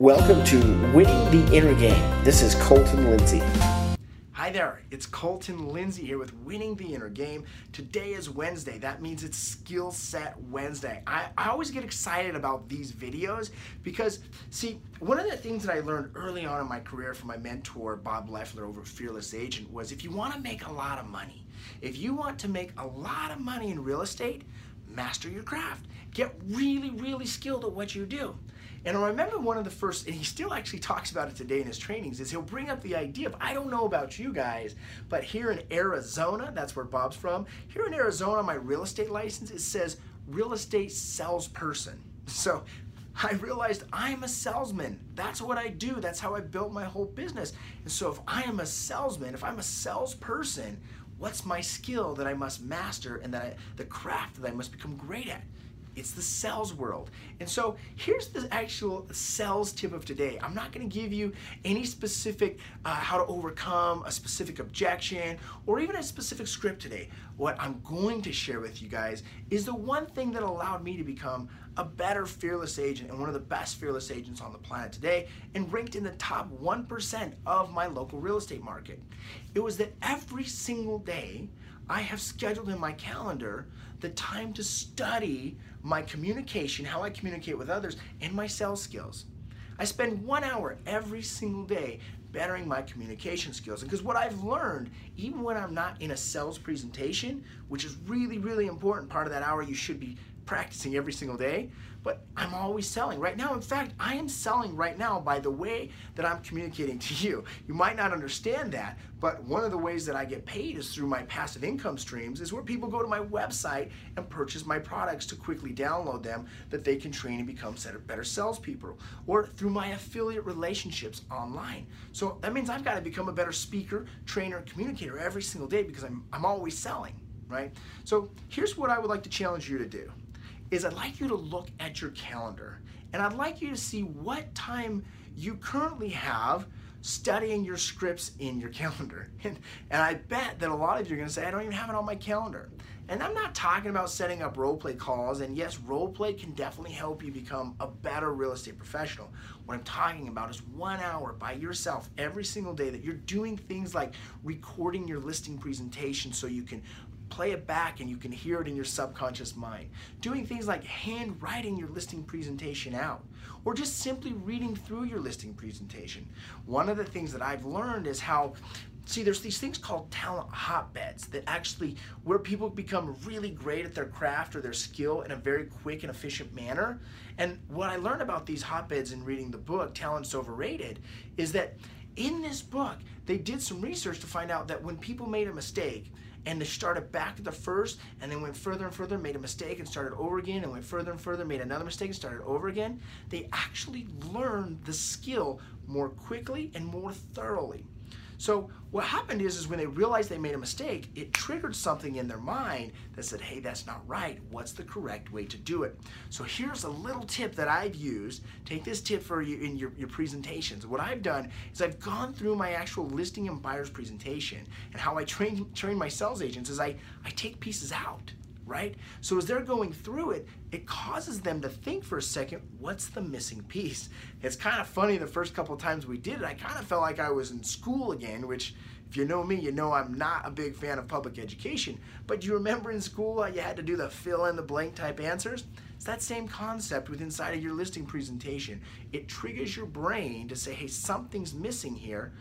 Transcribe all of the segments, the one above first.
Welcome to Winning the Inner Game. This is Colton Lindsay. Hi there, it's Colton Lindsay here with Winning the Inner Game. Today is Wednesday. That means it's Skill Set Wednesday. I, I always get excited about these videos because, see, one of the things that I learned early on in my career from my mentor, Bob Leffler over Fearless Agent, was if you want to make a lot of money, if you want to make a lot of money in real estate, master your craft. Get really, really skilled at what you do. And I remember one of the first, and he still actually talks about it today in his trainings, is he'll bring up the idea of, I don't know about you guys, but here in Arizona, that's where Bob's from, here in Arizona, my real estate license, it says real estate salesperson. So I realized I'm a salesman. That's what I do. That's how I built my whole business. And so if I am a salesman, if I'm a salesperson, what's my skill that I must master and that I, the craft that I must become great at? It's the sales world. And so here's the actual sales tip of today. I'm not going to give you any specific uh, how to overcome a specific objection or even a specific script today. What I'm going to share with you guys is the one thing that allowed me to become a better fearless agent and one of the best fearless agents on the planet today and ranked in the top 1% of my local real estate market. It was that every single day I have scheduled in my calendar the time to study my communication, how I communicate with others, and my sales skills. I spend one hour every single day bettering my communication skills. Because what I've learned, even when I'm not in a sales presentation, which is really, really important part of that hour you should be practicing every single day, but I'm always selling. Right now, in fact, I am selling right now by the way that I'm communicating to you. You might not understand that, but one of the ways that I get paid is through my passive income streams, is where people go to my website and purchase my products to quickly download them that they can train and become better salespeople, or through my affiliate relationships online. So that means I've got to become a better speaker, trainer, communicator every single day because I'm, I'm always selling, right? So here's what I would like to challenge you to do is I'd like you to look at your calendar and I'd like you to see what time you currently have studying your scripts in your calendar. And, and I bet that a lot of you are going to say, I don't even have it on my calendar. And I'm not talking about setting up role play calls. And yes, role play can definitely help you become a better real estate professional. What I'm talking about is one hour by yourself every single day that you're doing things like recording your listing presentation so you can play it back and you can hear it in your subconscious mind. Doing things like handwriting your listing presentation out or just simply reading through your listing presentation. One of the things that I've learned is how see there's these things called talent hotbeds that actually where people become really great at their craft or their skill in a very quick and efficient manner and what i learned about these hotbeds in reading the book talent's overrated is that in this book they did some research to find out that when people made a mistake and they started back at the first and then went further and further, made a mistake and started over again, and went further and further, made another mistake and started over again, they actually learned the skill more quickly and more thoroughly. So what happened is, is when they realized they made a mistake, it triggered something in their mind that said, hey, that's not right. What's the correct way to do it? So here's a little tip that I've used. Take this tip for you in your, your presentations. What I've done is I've gone through my actual listing and buyer's presentation and how I train, train my sales agents is I, I take pieces out right? So as they're going through it, it causes them to think for a second, what's the missing piece? It's kind of funny the first couple times we did it, I kind of felt like I was in school again, which if you know me, you know I'm not a big fan of public education. But you remember in school you had to do the fill in the blank type answers? It's that same concept with inside of your listing presentation. It triggers your brain to say, hey, something's missing here.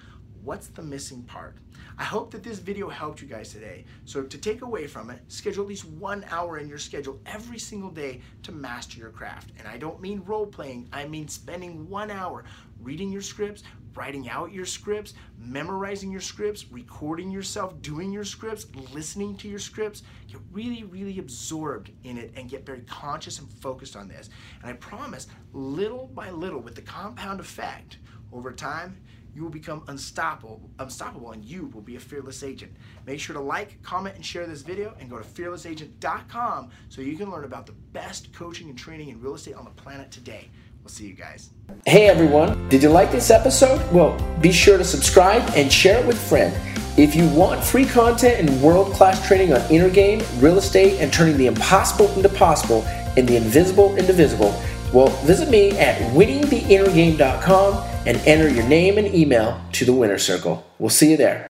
What's the missing part? I hope that this video helped you guys today. So to take away from it, schedule at least one hour in your schedule every single day to master your craft. And I don't mean role playing, I mean spending one hour reading your scripts, writing out your scripts, memorizing your scripts, recording yourself doing your scripts, listening to your scripts. Get really, really absorbed in it and get very conscious and focused on this. And I promise, little by little, with the compound effect, over time, you will become unstoppable, unstoppable and you will be a fearless agent. Make sure to like, comment, and share this video and go to fearlessagent.com so you can learn about the best coaching and training in real estate on the planet today. We'll see you guys. Hey everyone, did you like this episode? Well, be sure to subscribe and share it with a friend. If you want free content and world class training on inner game, real estate, and turning the impossible into possible and the invisible into visible, Well, visit me at winningtheinnergame.com and enter your name and email to the winner circle. We'll see you there.